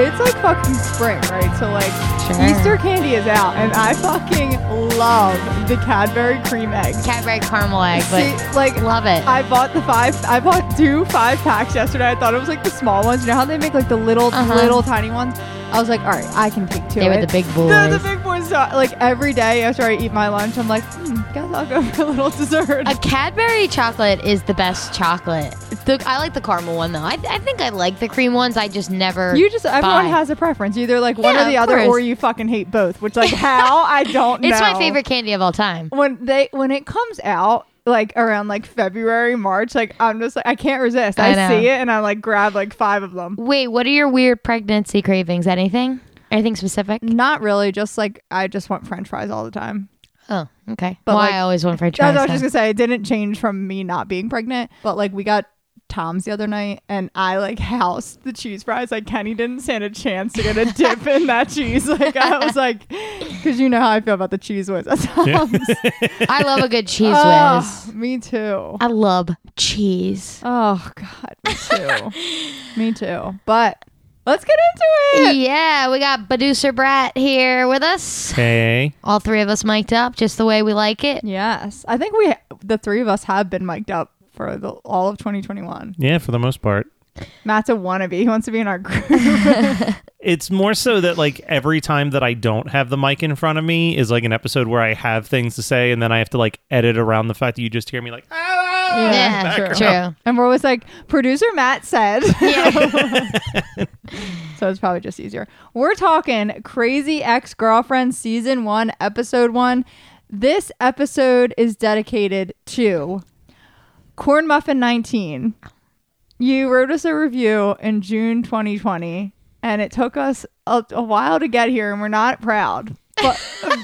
It's like fucking spring, right? So like Sure. Easter candy is out, and I fucking love the Cadbury cream eggs. Cadbury caramel egg, but See, like love it. I bought the five. I bought two five packs yesterday. I thought it was like the small ones. You know how they make like the little, Uh-huh. little tiny ones. I was like, all right, I can take two. they were the big boys. They're the big boys. So, like every day after I eat my lunch, I'm like, hmm, guess I'll go for a little dessert. a Cadbury chocolate is the best chocolate. The, I like the caramel one though. I, I think I like the cream ones. I just never. you just everyone buy. has a preference. You either like one Yeah, or the of other, course. or you fucking hate both. Which like how I don't know. It's my favorite candy of all time. when they when it comes out like around like February, March, like I'm just like I can't resist. I, I know. see it and I like grab like five of them. Wait, what are your weird pregnancy cravings? Anything? Anything specific? Not really, just like I just want French fries all the time. Oh, okay. But, Why like, I always want French That's fries. what I was just gonna say. It didn't change from me not being pregnant, but like we got Tom's the other night and I like housed the cheese fries. Like Kenny didn't stand a chance to get a dip in that cheese. Like I was like, because you know how I feel about the cheese whiz at Tom's. I love a good cheese Oh, whiz. me too. I love cheese. Oh God, me too. me too. But let's get into it. Yeah, we got Producer Brat here with us. Hey. All three of us mic'd up just the way we like it. Yes, I think we, the three of us, have been mic'd up for the, all of 2021. Yeah, for the most part. Matt's a wannabe. He wants to be in our group. It's more so that like every time that I don't have the mic in front of me is like an episode where I have things to say and then I have to like edit around the fact that you just hear me like ah! Yeah, true. true. and we're always like, producer Matt said. Yeah. so it's probably just easier. We're talking Crazy Ex Girlfriend Season 1, Episode 1. This episode is dedicated to Corn Muffin 19. You wrote us a review in June 2020, and it took us a, a while to get here, and we're not proud. But,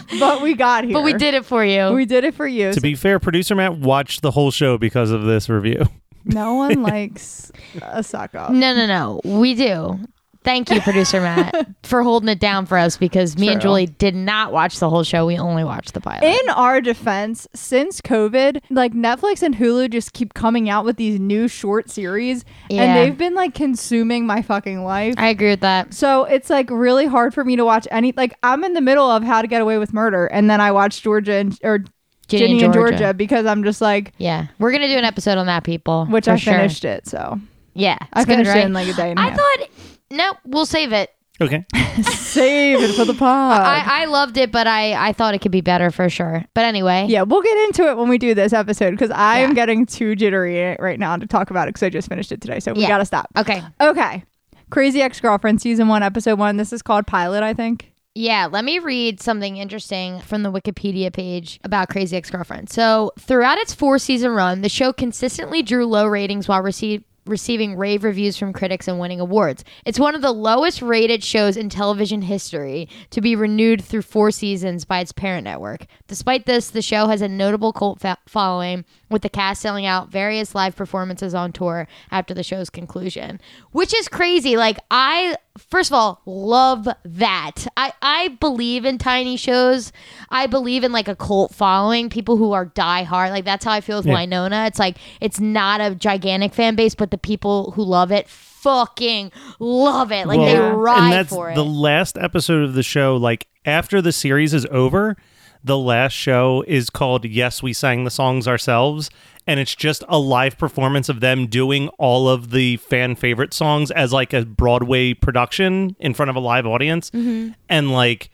but we got here. but we did it for you. We did it for you. To be fair, producer Matt watched the whole show because of this review. no one likes a suck up. no, no, no. We do. Thank you, producer Matt, for holding it down for us because me and Julie did not watch the whole show. We only watched the pilot. In our defense, since COVID, like Netflix and Hulu just keep coming out with these new short series Yeah. and they've been like consuming my fucking life. I agree with that. so it's like really hard for me to watch any like I'm in the middle of How to Get Away with Murder and then I watch Georgia and or Ginny, and Georgia. because I'm just like Yeah, we're gonna do an episode on that, people. which I sure. finished it. So Yeah, I it's good, finished right? it in like a day and a I half. thought no, we'll save it. Okay. Save it for the pod. I, I loved it, but I I thought it could be better for sure. But anyway, yeah, we'll get into it when we do this episode because I am Yeah. getting too jittery right now to talk about it because I just finished it today. So we Yeah. gotta stop. Okay. Okay. Crazy Ex Girlfriend, season one, episode one. This is called Pilot, I think. Yeah, let me read something interesting from the Wikipedia page about Crazy Ex Girlfriend. So, throughout its four season run, the show consistently drew low ratings while receive, receiving rave reviews from critics and winning awards. It's one of the lowest rated shows in television history to be renewed through four seasons by its parent network. Despite this, the show has a notable cult fa- following, with the cast selling out various live performances on tour after the show's conclusion, which is crazy. Like, I first of all love that i i believe in tiny shows i believe in like a cult following people who are die hard like that's how i feel with Yeah. winona it's like it's not a gigantic fan base but the people who love it fucking love it like they ride and that's for it the last episode of the show. Like after the series is over, the last show is called Yes, We Sang the Songs Ourselves. And it's just a live performance of them doing all of the fan favorite songs as like a Broadway production in front of a live audience. Mm-hmm. And like,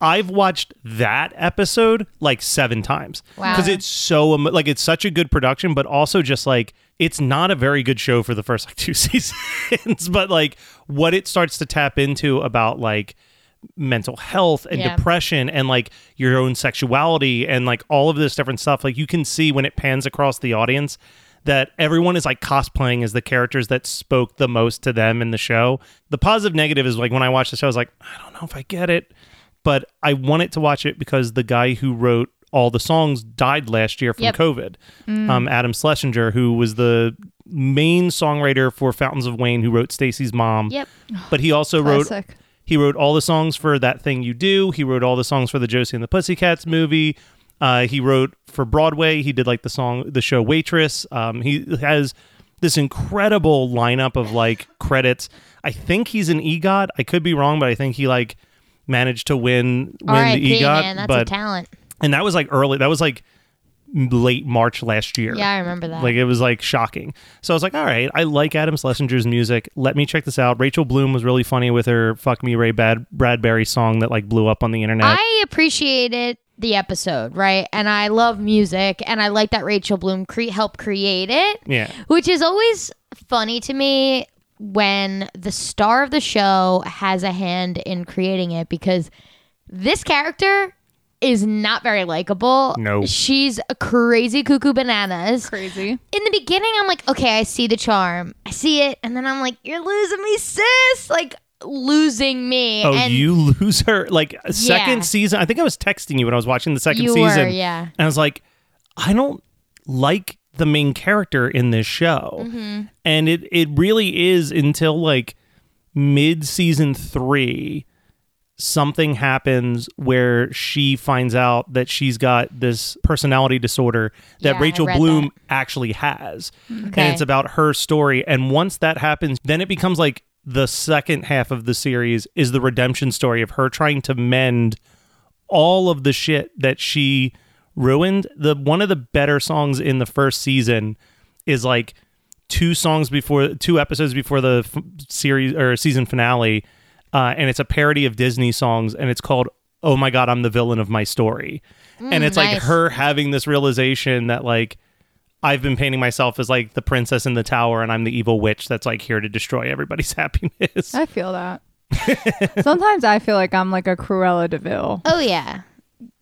I've watched that episode like seven times Wow. because it's so like it's such a good production, but also just like it's not a very good show for the first like two seasons. but like what it starts to tap into about like mental health and Yeah. depression and like your own sexuality and like all of this different stuff, like you can see when it pans across the audience that everyone is like cosplaying as the characters that spoke the most to them in the show. The positive negative is like when I watch the show, I was like, I don't know if I get it but I wanted to watch it because the guy who wrote all the songs died last year from Yep. COVID. Um, Adam Schlesinger, who was the main songwriter for Fountains of Wayne, who wrote Stacy's mom. Yep. But he also wrote Classic. He wrote all the songs for That Thing You Do. He wrote all the songs for the Josie and the Pussycats movie. Uh, he wrote for Broadway. He did like the song, the show Waitress. Um, he has this incredible lineup of like credits. I think he's an EGOT. I could be wrong, but I think he like managed to win win R.I.P. the EGOT. man, that's but a talent. and that was like early. That was like late March last year. Yeah, I remember that. Like it was like shocking. So I was like, all right, I like Adam Schlesinger's music. Let me check this out. Rachel Bloom was really funny with her "Fuck Me Ray Bad Bradbury" song that like blew up on the internet. I appreciated the episode, right? And I love music, and I like that Rachel Bloom cre- helped create it. yeah, which is always funny to me when the star of the show has a hand in creating it because this character is not very likable. No. She's a crazy cuckoo bananas. Crazy. In the beginning, I'm like, okay, I see the charm. I see it. And then I'm like, you're losing me, sis. Like, losing me. Oh, and you lose her like second Yeah. season. I think I was texting you when I was watching the second You season. were, yeah. And I was like, I don't like the main character in this show. Mm-hmm. And it it really is until like mid season three, something happens where she finds out that she's got this personality disorder that Yeah, Rachel Bloom that. actually has. Mm-hmm. Okay. And it's about her story. And once that happens, then it becomes like the second half of the series is the redemption story of her trying to mend all of the shit that she ruined. The one of the better songs in the first season is like two songs before two episodes before the f- series or season finale uh, and it's a parody of Disney songs and it's called Oh my god I'm the villain of my story. and it's like her having this realization that like I've been painting myself as like the princess in the tower and I'm the evil witch that's like here to destroy everybody's happiness. I feel that. Sometimes I feel like I'm like a Cruella de Vil, oh, yeah.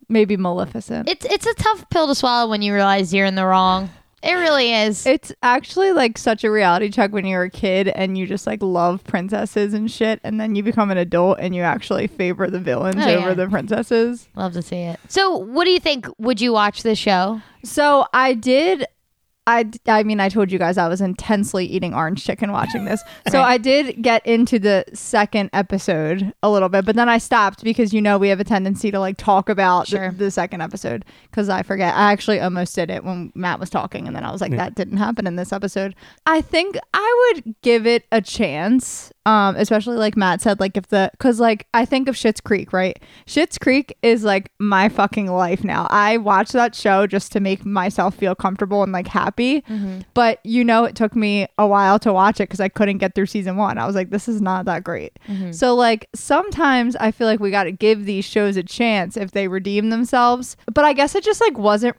maybe Maleficent. It's, it's a tough pill to swallow when you realize you're in the wrong. It really is. It's actually like such a reality check when you're a kid and you just like love princesses and shit, and then you become an adult and you actually favor the villains Oh, over yeah. the princesses. Love to see it. So, what do you think? Would you watch this show? So I did. I, I mean, I told you guys I was intensely eating orange chicken watching this. So Right. I did get into the second episode a little bit, but then I stopped because you know we have a tendency to like talk about Sure. the, second episode because I forget. I actually almost did it when Matt was talking, and then I was like, that didn't happen in this episode. I think I would give it a chance, um, especially like Matt said, like if the because like I think of Schitt's Creek, right? Schitt's Creek is like my fucking life now. I watch that show just to make myself feel comfortable and like happy. But you know, it took me a while to watch it because I couldn't get through season one. I was like, this is not that great. So like sometimes I feel like we got to give these shows a chance if they redeem themselves. But I guess it just like wasn't.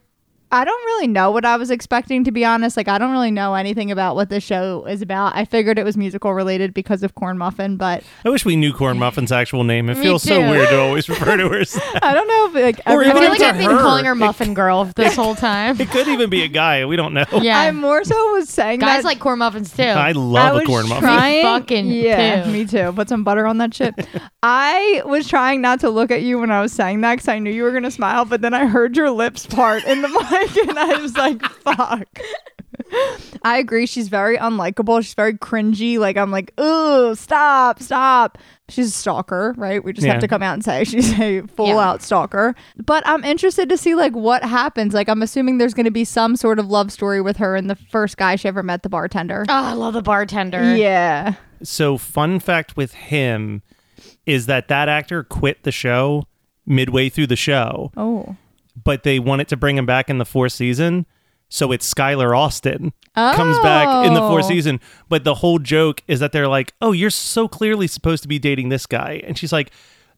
I don't really know what I was expecting to be honest. Like I don't really know anything about what this show is about. I figured it was musical related because of Corn Muffin, but I wish we knew Corn Muffin's actual name. It Me feels so too. weird to always refer to her. as that. I don't know if like Or I even everyone feel like to I've been her. calling her Muffin Girl this whole time. It could even be a guy. We don't know. Yeah. I more so was saying Guys that like corn muffins too. I I love a was corn muffin. Trying, Fucking yeah, too. me too. Put some butter on that shit. I was trying not to look at you when I was saying that because I knew you were gonna smile, but then I heard your lips part in the mic, and I was like, "Fuck." I agree. She's very unlikable. She's very cringy. Like I'm like, "Ooh, stop, stop." She's a stalker, right? We just Yeah. have to come out and say she's a full Yeah. out stalker. But I'm interested to see like what happens. Like I'm assuming there's going to be some sort of love story with her and the first guy she ever met, the bartender. oh, I love the bartender. Yeah. So, fun fact with him is that that actor quit the show midway through the show, Oh. But they wanted to bring him back in the fourth season. So it's Skylar Astin comes back in the fourth Oh. season. But the whole joke is that they're like, oh, you're so clearly supposed to be dating this guy. And she's like,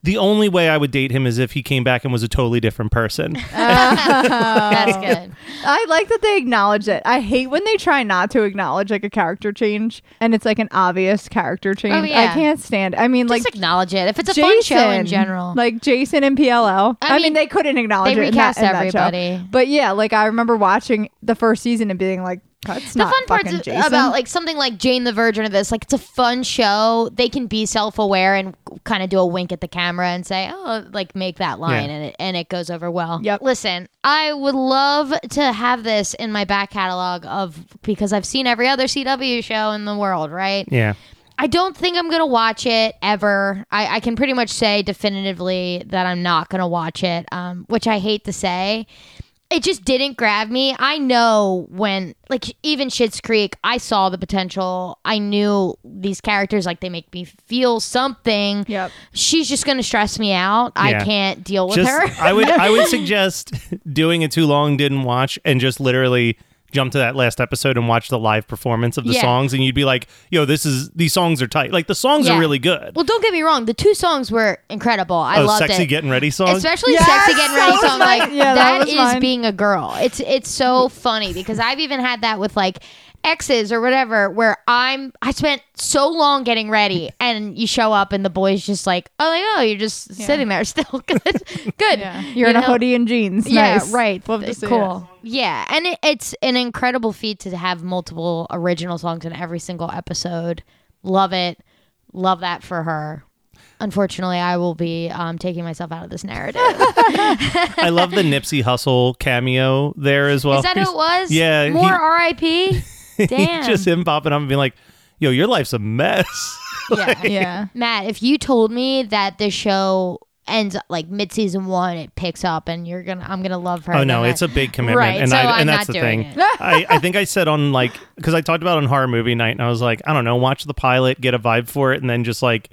the only way I would date him is if he came back and was a totally different person. That's good. I like that they acknowledge it. I hate when they try not to acknowledge like a character change and it's like an obvious character oh, change. Oh, yeah. I can't stand. It. I mean, Just like acknowledge it. If it's a Jason, fun show in general. like Jason and PLL. I, I mean, mean, they couldn't acknowledge they it. in that- recast in that show. everybody. But yeah, like I remember watching the first season and being like, "That's the not fun fucking parts Jason." about like something like Jane the Virgin of this, like it's a fun show. They can be self-aware and kind of do a wink at the camera and say, "Oh, like make that line," Yeah. and it and it goes over well. Yep. Listen, I would love to have this in my back catalog of because I've seen every other CW show in the world, right? yeah. I don't think I'm gonna watch it ever. I, I can pretty much say definitively that I'm not gonna watch it, um, which I hate to say. It just didn't grab me. I know when, like, even Schitt's Creek, I saw the potential. I knew these characters, like, they make me feel something. Yep. She's just gonna stress me out. I can't deal with Just her. I would I would suggest doing it too long, didn't watch, and just literally jump to that last episode and watch the live performance of the Yeah. songs and you'd be like, yo, this is these songs are tight. Like the songs Yeah. are really good. well, don't get me wrong. The two songs were incredible. I oh, loved sexy it. getting ready song. Especially Yes, sexy getting ready song mine. like Yeah, that that was is mine. being a girl. It's it's so funny because I've even had that with like exes or whatever where I'm I spent so long getting ready and you show up and the boy's just like oh like oh you're just sitting there still. Good. Good. Yeah. You're You in a hoodie and jeans. yeah Nice. right. Love to see cool. yeah. And it, it's an incredible feat to have multiple original songs in every single episode. Love it. Love that for her. Unfortunately I will be um, taking myself out of this narrative. I love the Nipsey Hussle cameo there as well. Is that who it was? Yeah, More he- RIP? Damn. just him popping up and being like, yo, your life's a mess. yeah. Yeah. Matt, if you told me that the show ends like mid season one, it picks up and you're gonna I'm gonna love her. Oh no, it's I- a big commitment, Right, and so I, I'm that's not the doing thing. I, I think I said on like because I talked about on horror movie night, and I was like, I don't know, watch the pilot, get a vibe for it, and then just like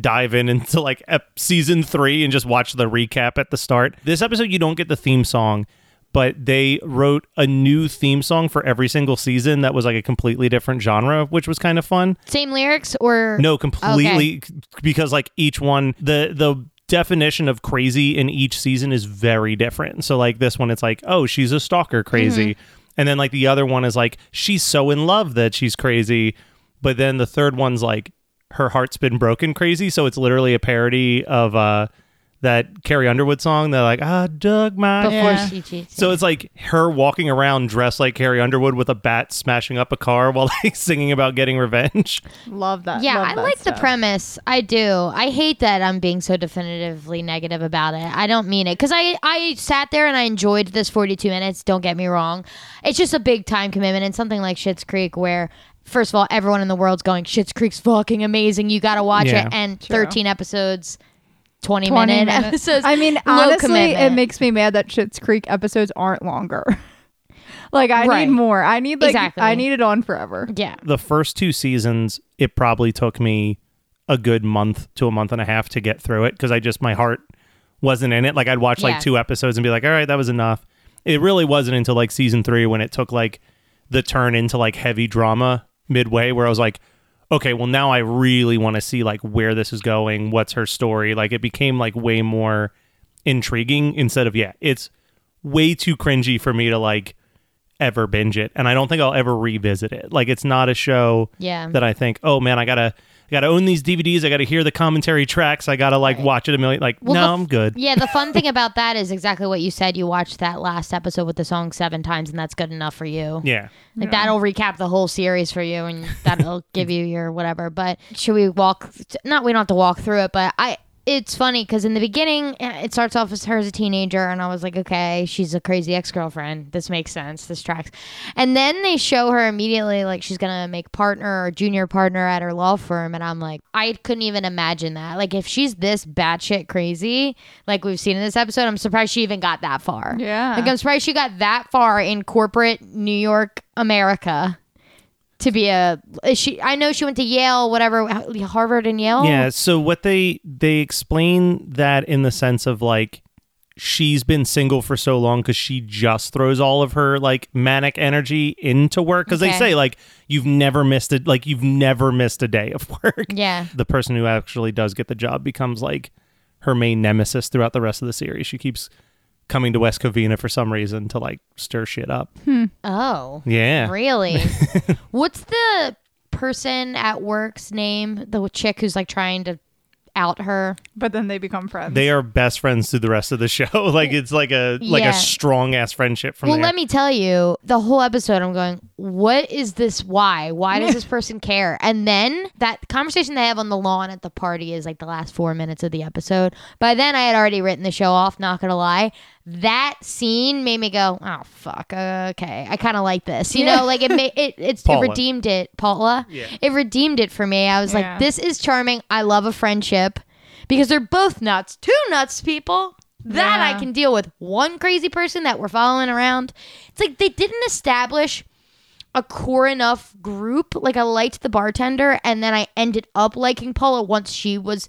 dive in into like ep- season three and just watch the recap at the start. This episode, you don't get the theme song. But they wrote a new theme song for every single season that was like a completely different genre, which was kind of fun. Same lyrics or No, completely because like each one the the definition of crazy in each season is very different. So like this one it's like, "Oh, she's a stalker crazy." And then like the other one is like, "She's so in love that she's crazy." But then the third one's like her heart's been broken crazy, so it's literally a parody of uh that Carrie Underwood song that like, "I dug my before Yeah. she cheats. so it's like her walking around dressed like Carrie Underwood with a bat smashing up a car while like singing about getting revenge. Love that. yeah, Love I that like the premise. I do. I hate that I'm being so definitively negative about it. I don't mean it because I I sat there and I enjoyed this 42 minutes. Don't get me wrong. It's just a big time commitment and something like Schitt's Creek where. First of all, everyone in the world's going, Schitt's Creek's fucking amazing. You got to watch Yeah. it. And True. 13 episodes, 20, 20 minute minutes. episodes. I mean, low honestly, it makes me mad that Schitt's Creek episodes aren't longer. like I Right. need more. I need like Exactly. I need it on forever. Yeah. the first two seasons, it probably took me a good month to a month and a half to get through it because I just my heart wasn't in it. Like I'd watch Yeah. like two episodes and be like, all right, that was enough. It really wasn't until like season three when it took like the turn into like heavy drama midway where I was like, okay, well now I really want to see like where this is going, what's her story. Like it became like way more intriguing instead of yeah, it's way too cringy for me to like ever binge it and i don't think i'll ever revisit it like it's not a show Yeah. that i think oh man i gotta I gotta own these dvds i gotta hear the commentary tracks i gotta like watch it a million like Well, no the- i'm good Yeah, the fun thing about that is exactly what you said. You watched that last episode with the song seven times, and that's good enough for you. yeah Like that'll recap the whole series for you, and that'll give you your whatever. But should we walk? Not we don't have to walk through it, but I. It's funny because in the beginning, eh, it starts off as her as a teenager, and I was like, okay, she's a crazy ex girlfriend. This makes sense. This tracks. And then they show her immediately like she's gonna make partner or junior partner at her law firm, and I'm like, I couldn't even imagine that. Like if she's this batshit crazy, like we've seen in this episode, I'm surprised she even got that far. Yeah. Like I'm surprised she got that far in corporate New York, America. To be a she I know she went to Yale, whatever, Harvard and Yale. Yeah, so what they they explain that in the sense of like she's been single for so long cuz she just throws all of her like manic energy into work cuz they say like you've never missed it like you've never missed a day of work. Yeah. The person who actually does get the job becomes like her main nemesis throughout the rest of the series. She keeps coming to West Covina for some reason to like stir shit up. Hmm. Oh. Yeah. Really? What's the person at work's name? The chick who's like trying to out her. But then they become friends. They are best friends through the rest of the show. like it's like a like Yeah. a strong ass friendship from Well, there. let me tell you, the whole episode, I'm going, what is this? Why? Why does this person care? And then that conversation they have on the lawn at the party is like the last four minutes of the episode. By then, I had already written the show off, not gonna lie. That scene made me go, oh, fuck, okay. I kind of like this. You Yeah. know, like it, made it, it's, it redeemed it, Paula. Yeah. It redeemed it for me. I was Yeah. like, this is charming. I love a friendship because they're both nuts. Two nuts people. That I can deal with. One crazy person that we're following around. It's like they didn't establish a core enough group. Like I liked the bartender, and then I ended up liking Paula once she was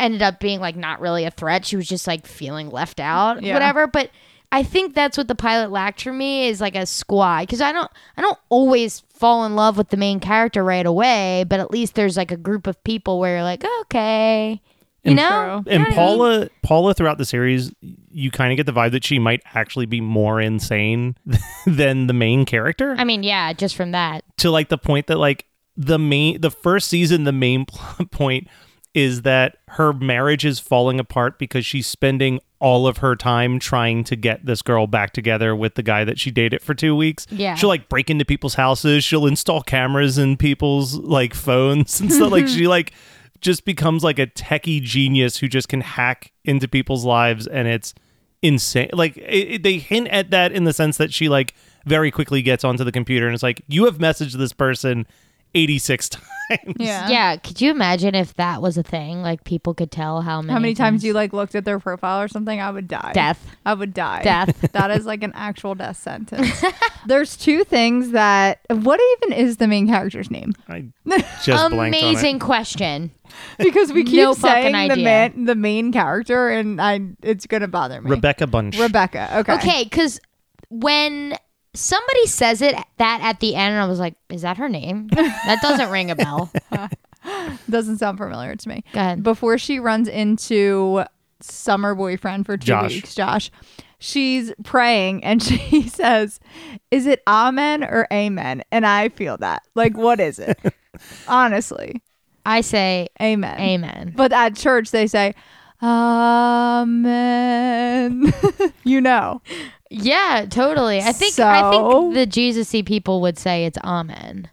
ended up being like not really a threat. She was just like feeling left out, Yeah. whatever. But I think that's what the pilot lacked for me is like a squad because I don't I don't always fall in love with the main character right away, but at least there's like a group of people where you're like okay, you And- know. True. You know and what I mean? Paula Paula throughout the series you kind of get the vibe that she might actually be more insane than the main character I mean, yeah, just from that. to like the point that like the main the first season the main point is that her marriage is falling apart because she's spending all of her time trying to get this girl back together with the guy that she dated for 2 weeks. Yeah. She'll like break into people's houses, she'll install cameras in people's like phones and stuff like she like just becomes like a techie genius who just can hack into people's lives and it's insane. Like it, it- they hint at that in the sense that she like very quickly gets onto the computer and it's like you have messaged this person 86 times yeah. Yeah, could you imagine if that was a thing? Like people could tell how many How many times you like looked at their profile or something? I would die. Death. I would die. Death. that is like an actual death sentence. There's two things that. What even is the main character's name? i just blanked on it. Amazing question. Because we keep No fucking saying the idea. man, the main character, and I, it's gonna bother me. rebecca bunch Rebecca. Okay. Okay, because when somebody says it that at the end, and I was like, "Is that her name?" that doesn't ring a bell. Doesn't sound familiar to me. Go ahead. Before she runs into summer boyfriend for two Josh. weeks, Josh, she's praying and she says, "Is it amen or amen?" And I feel that. Like, what is it? Honestly, I say amen. amen. But at church they say, "Amen." you know. Yeah, totally. I think I think the Jesus-y people would say it's amen,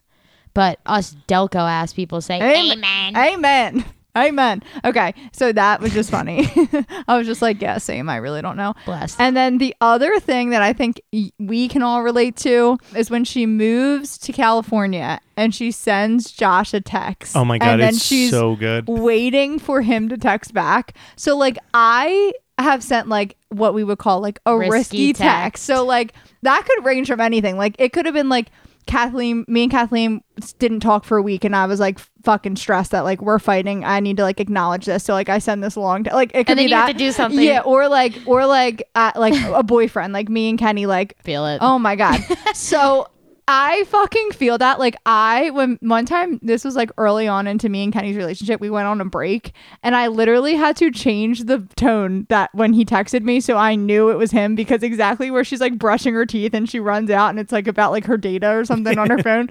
but us Delco ass people say Amen. amen. Amen. Amen. Okay, so that was just funny. I was just like guessing. I really don't know. Blessed. And then the other thing that I think y- we can all relate to is when she moves to California and she sends Josh a text. oh my god and then it's she's so good waiting for him to text back. So like I have sent like what we would call like a risky, Risky text. text. So like that could range from anything. Like it could have been like Kathleen, me and Kathleen didn't talk for a week, and I was like fucking stressed that like we're fighting. I need to like acknowledge this. So like I send this along to like it could And then be you have that to do something. Yeah, or like or like uh, like a boyfriend, like me and Kenny, like Feel it. Oh my god. so I fucking feel that. Like I when one time this was like early on into me and Kenny's relationship, we went on a break and I literally had to change the tone that when he texted me so I knew it was him because exactly where she's like brushing her teeth and she runs out and it's like about like her data or something on her phone.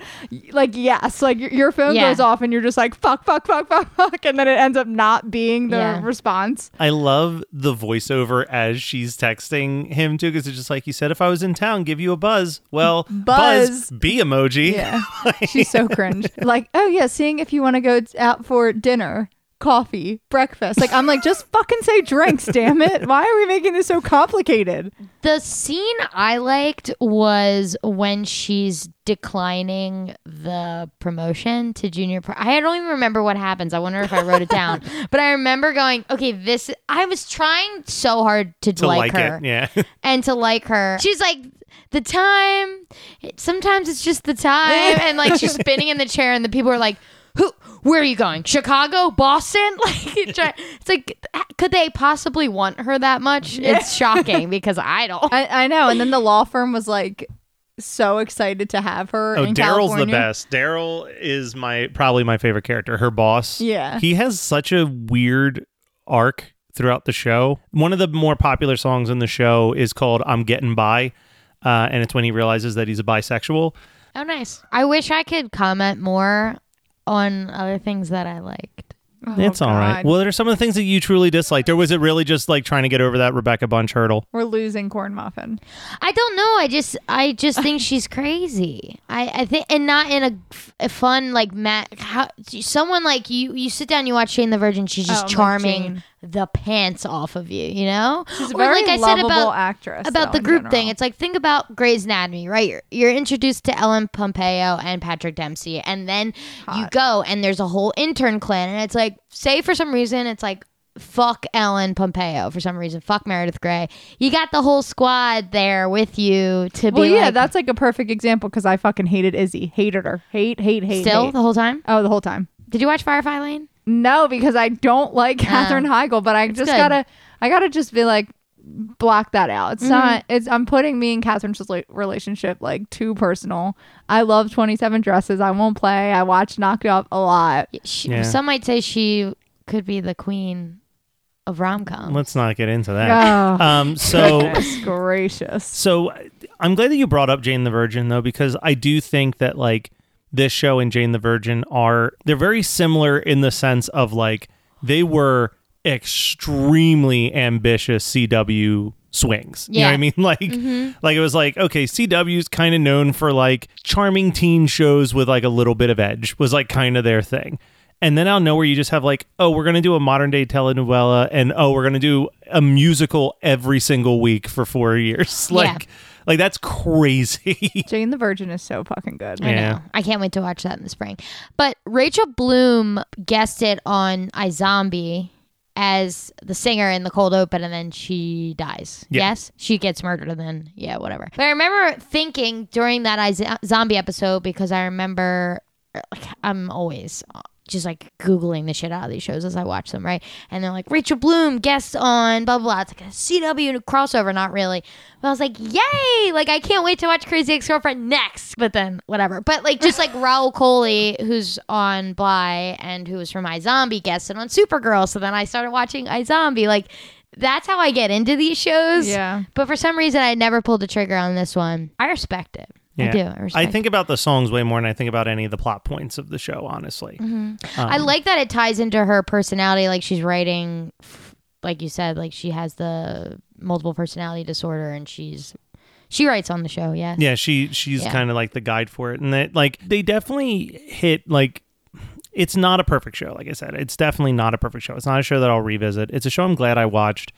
Like yes, like your, your phone Yeah. goes off and you're just like fuck fuck fuck fuck fuck and then it ends up not being the Yeah. response. I love the voiceover as she's texting him too, because it's just like you said, if I was in town, give you a buzz. Well, Buzz. B emoji. Yeah. She's so cringe. Like, oh yeah, seeing if you want to go out for dinner, coffee, breakfast. Like, I'm like, just fucking say drinks, damn it. Why are we making this so complicated? The scene I liked was when she's declining the promotion to junior. Pro- I don't even remember what happens. I wonder if I wrote it down. But I remember going, okay, this. I was trying so hard to, To like, like, her it, yeah. and to like her. She's like, the time. It- Sometimes it's just the time, and like she's spinning in the chair, and the people are like, "Who? Where are you going? Chicago, Boston?" Like it's try- it's like, could they possibly want her that much? It's shocking because I don't. I, I know. And then the law firm was like so excited to have her. Oh, Daryl's the best. Daryl is my probably my favorite character. Her boss. Yeah. He has such a weird arc throughout the show. One of the more popular songs in the show is called "I'm Getting By," uh, and it's when he realizes that he's a bisexual. Oh, nice. I wish I could comment more on other things that I liked. Oh, it's all right. God. Well, are some of the things that you truly disliked, or was it really just like trying to get over that Rebecca Bunch hurdle? We're losing corn muffin. I don't know. I just, I just think she's crazy. I, I think, and not in a, f- a fun like Matt. How someone like you, you sit down, you watch Jane the Virgin. She's just Oh, charming Jane. The pants off of you. You know, She's a Or very like I said about actress. about though, the group thing. It's like think about Grey's Anatomy, right? You're, you're introduced to Ellen Pompeo and Patrick Dempsey, and then you go and there's a whole intern clan, and it's like, say for some reason, it's like. Fuck Ellen Pompeo for some reason. Fuck Meredith Grey. You got the whole squad there with you to Well, be yeah, like, that's like a perfect example because I fucking hated Izzy. Hated her. Hate, hate, hate. still hate. the whole time. Oh, the whole time. Did you watch Firefly Lane? No, because I don't like Katherine Heigl, but I just good. gotta, I gotta just be like, block that out. Mm-hmm. It's not. It's. I'm putting me and Katherine's relationship like too personal. I love Twenty Seven Dresses. I won't play. I watch Knocked Up a lot. She, Yeah. Some might say she could be the queen of rom com. Let's not get into that. Oh, Um, so gracious. So I'm glad that you brought up Jane the Virgin though, because I do think that like this show and Jane the Virgin are they're very similar in the sense of like they were extremely ambitious CW swings. You know what I mean? Like mm-hmm. like it was like, okay, CW's kind of known for like charming teen shows with like a little bit of edge was like kind of their thing. And then I'll know where you just have like, oh, we're gonna do a modern day telenovela, and oh, we're gonna do a musical every single week for four years. Like, like that's crazy. Jane the Virgin is so fucking good. I Yeah. know. I can't wait to watch that in the spring. But Rachel Bloom guested on iZombie as the singer in the cold open and then she dies. Yeah. Yes? She gets murdered and then, yeah, whatever. But I remember thinking during that iZombie episode because I remember, like, I'm always just like Googling the shit out of these shows as I watch them, right? And they're like, Rachel Bloom guest on blah, blah, blah. It's like a CW crossover, not really. But I was like, yay! Like, I can't wait to watch Crazy Ex Girlfriend next. But then, whatever. But like, just like Rahul Kohli, who's on Bly and who was from iZombie, guested on Supergirl. So then I started watching iZombie. Like, that's how I get into these shows. Yeah. But for some reason, I never pulled the trigger on this one. I respect it. I do. I respect think about the songs way more than I think about any of the plot points of the show, honestly. Mm-hmm. I um, like that it ties into her personality. Like she's writing, like you said, like she has the multiple personality disorder, and she's she writes on the show. Yeah, Yeah, she she's Yeah. kind of like the guide for it, and that like they definitely hit like it's not a perfect show. Like I said, it's definitely not a perfect show. It's not a show that I'll revisit. It's a show I'm glad I watched.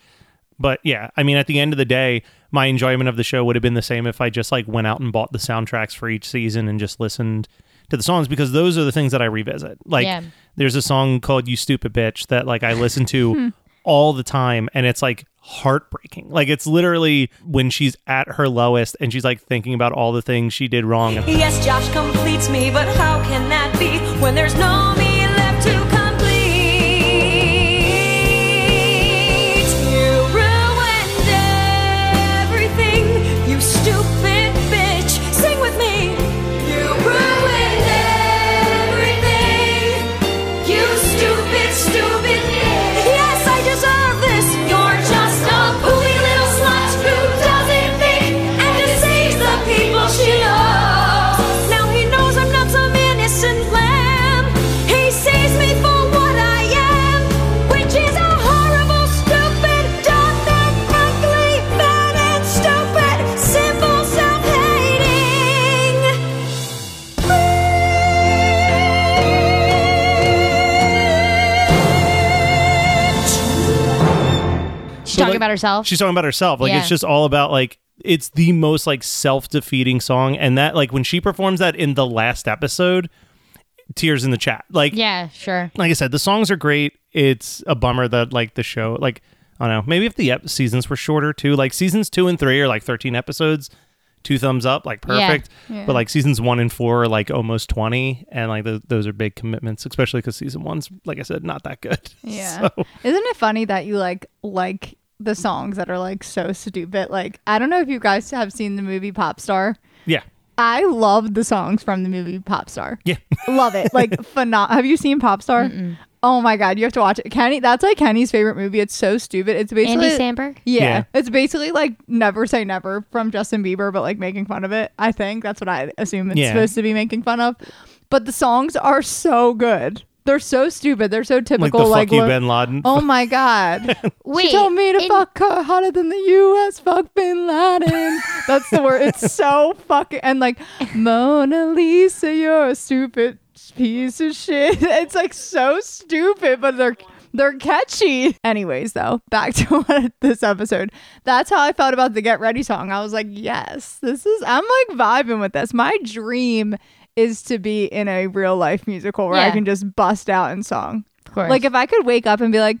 But yeah, I mean, at the end of the day, my enjoyment of the show would have been the same if I just like went out and bought the soundtracks for each season and just listened to the songs because those are the things that I revisit. Like, Yeah. there's a song called "You Stupid Bitch" that like I listen to all the time, and it's like heartbreaking. Like, it's literally when she's at her lowest and she's like thinking about all the things she did wrong. Yes, Josh completes me, but how can that be when there's no herself. she's talking about herself. Like, Yeah. it's just all about like it's the most like self-defeating song and that like when she performs that in the last episode tears in the chat like yeah, sure. like I said, the songs are great. It's a bummer that like the show, like I don't know, maybe if the ep- seasons were shorter too, like seasons two and three are like thirteen episodes. two thumbs up, like Yeah. perfect. But like seasons one and four are like almost twenty, and like th- those are big commitments, especially because season one's like I said, not that good. Yeah. So, Isn't it funny that you like like the songs that are like so stupid? Like I don't know if you guys have seen the movie Pop Star. yeah, I love the songs from the movie Pop Star. yeah. Love it. Like phenom- Have you seen Pop Star? Oh my god, you have to watch it. Kenny, that's like Kenny's favorite movie. It's so stupid. It's basically Andy Samberg. Yeah, Yeah. it's basically like Never Say Never from Justin Bieber, but like making fun of it. I think that's what I assume it's Yeah. supposed to be making fun of. But the songs are so good. They're so stupid. They're so typical. Like typical. the Like, fuck you, lo- Bin Laden. oh my god, Wait, she told me to in- fuck her hotter than the U.S. Fuck Bin Laden. That's the word. It's so fucking and like Mona Lisa, you're a stupid piece of shit. It's like so stupid, but they're they're catchy. Anyways, though, back to this episode. That's how I felt about the Get Ready song. I was like, yes, this is. I'm like vibing with this. My dream is to be in a real life musical where I can just bust out in song. Of course. Like if I could wake up and be like,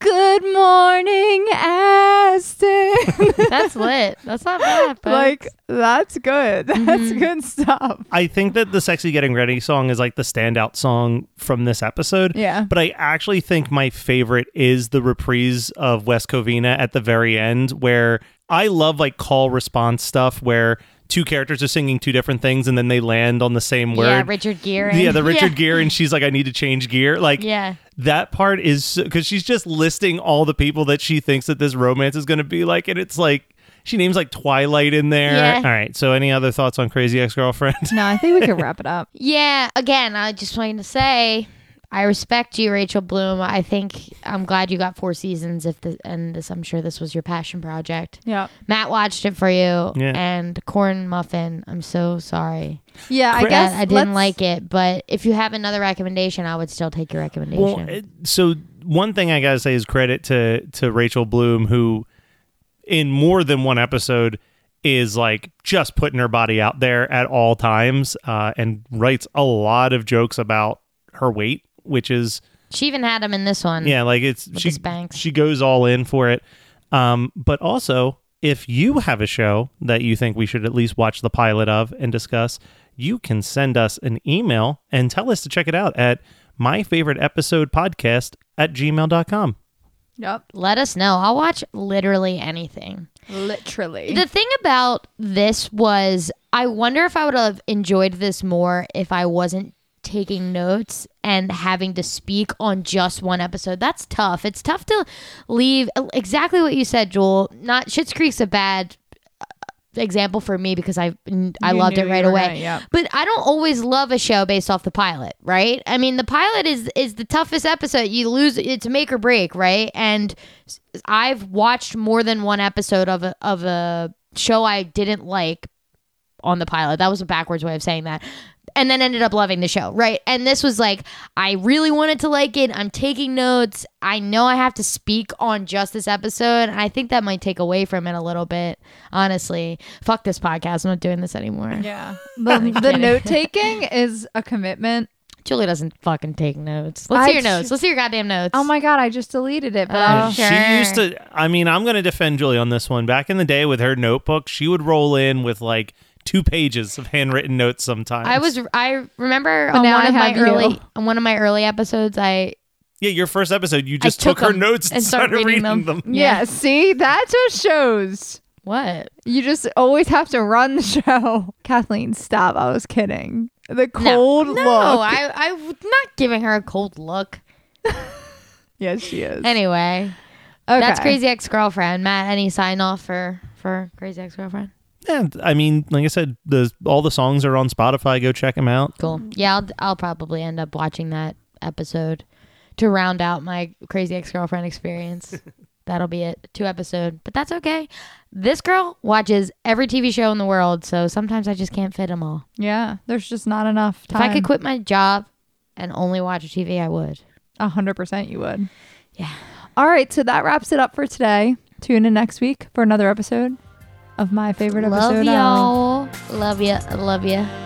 "Good morning, Aston," that's lit. That's not bad. folks. like that's good. That's Mm-hmm. good stuff. I think that the "Sexy Getting Ready" song is like the standout song from this episode. Yeah. But I actually think my favorite is the reprise of West Covina at the very end, where I love like call response stuff where two characters are singing two different things and then they land on the same word. yeah, Richard Gere. Yeah, the Richard Gere, and she's like, I need to change gear. Like, Yeah. that part is because she's just listing all the people that she thinks that this romance is going to be like, and it's like she names like Twilight in there. Yeah. All right. So, any other thoughts on Crazy Ex Girlfriend? No, I think we could wrap it up. Yeah, again, I just wanted to say I respect you, Rachel Bloom. I think I'm glad you got four seasons. If the and this, I'm sure this was your passion project. Yeah. Matt watched it for you, Yeah. and Corn Muffin. I'm so sorry. Yeah, I guess I didn't like it, but if you have another recommendation, I would still take your recommendation. Well, it- so one thing I gotta say is credit to to Rachel Bloom, who in more than one episode is like just putting her body out there at all times, uh, and writes a lot of jokes about her weight, which is she even had him in this one. yeah, like it's she the Spanx. she goes all in for it. Um, but also, if you have a show that you think we should at least watch the pilot of and discuss, you can send us an email and tell us to check it out at my favorite episode podcast at gmail.com. Yep. Let us know. I'll watch literally anything. Literally. The thing about this was, I wonder if I would have enjoyed this more if I wasn't taking notes and having to speak on just one episode. That's tough. It's tough to leave exactly what you said, Joel. Not Schitt's Creek's a bad uh, example for me because I I You loved it right away. gonna- yep. But I don't always love a show based off the pilot, right? I mean, the pilot is is the toughest episode. You lose it's make or break, right? And I've watched more than one episode of a of a show I didn't like on the pilot. That was a backwards way of saying that. And then ended up loving the show, right? And this was like, I really wanted to like it. I'm taking notes. I know I have to speak on just this episode. And I think that might take away from it a little bit, honestly. Fuck this podcast. I'm not doing this anymore. yeah. The, the note taking is a commitment. Julie doesn't fucking take notes. Let's I see your j- notes. Let's see your goddamn notes. Oh my god, I just deleted it, but Oh, sure. She used to, I mean, I'm going to defend Julie on this one. Back in the day with her notebook, she would roll in with like two pages of handwritten notes sometimes. I was. I remember But on now one I of my have you. early on one of my early episodes. I Yeah, your first episode, you just I took took, her notes and, and started started reading reading them. them. yeah. See, that just shows what? you just always have to run the show. Kathleen, stop. I was kidding. The cold no, look. No, I I'm not giving her a cold look. yes, she is. Anyway, okay. that's crazy ex girlfriend. Matt, any sign off for for crazy ex girlfriend? And I mean, like I said, the all the songs are on Spotify. Go check them out. Cool. Yeah, I'll I'll probably end up watching that episode to round out my crazy ex girlfriend experience. That'll be it. Two episode, but that's okay. This girl watches every TV show in the world, so sometimes I just can't fit them all. Yeah, there's just not enough time. If. I could quit my job and only watch TV, I would. A hundred percent, you would. Yeah. All right, so that wraps it up for today. Tune in next week for another episode of my favorite Love episode. Love y'all. Love ya. Love ya.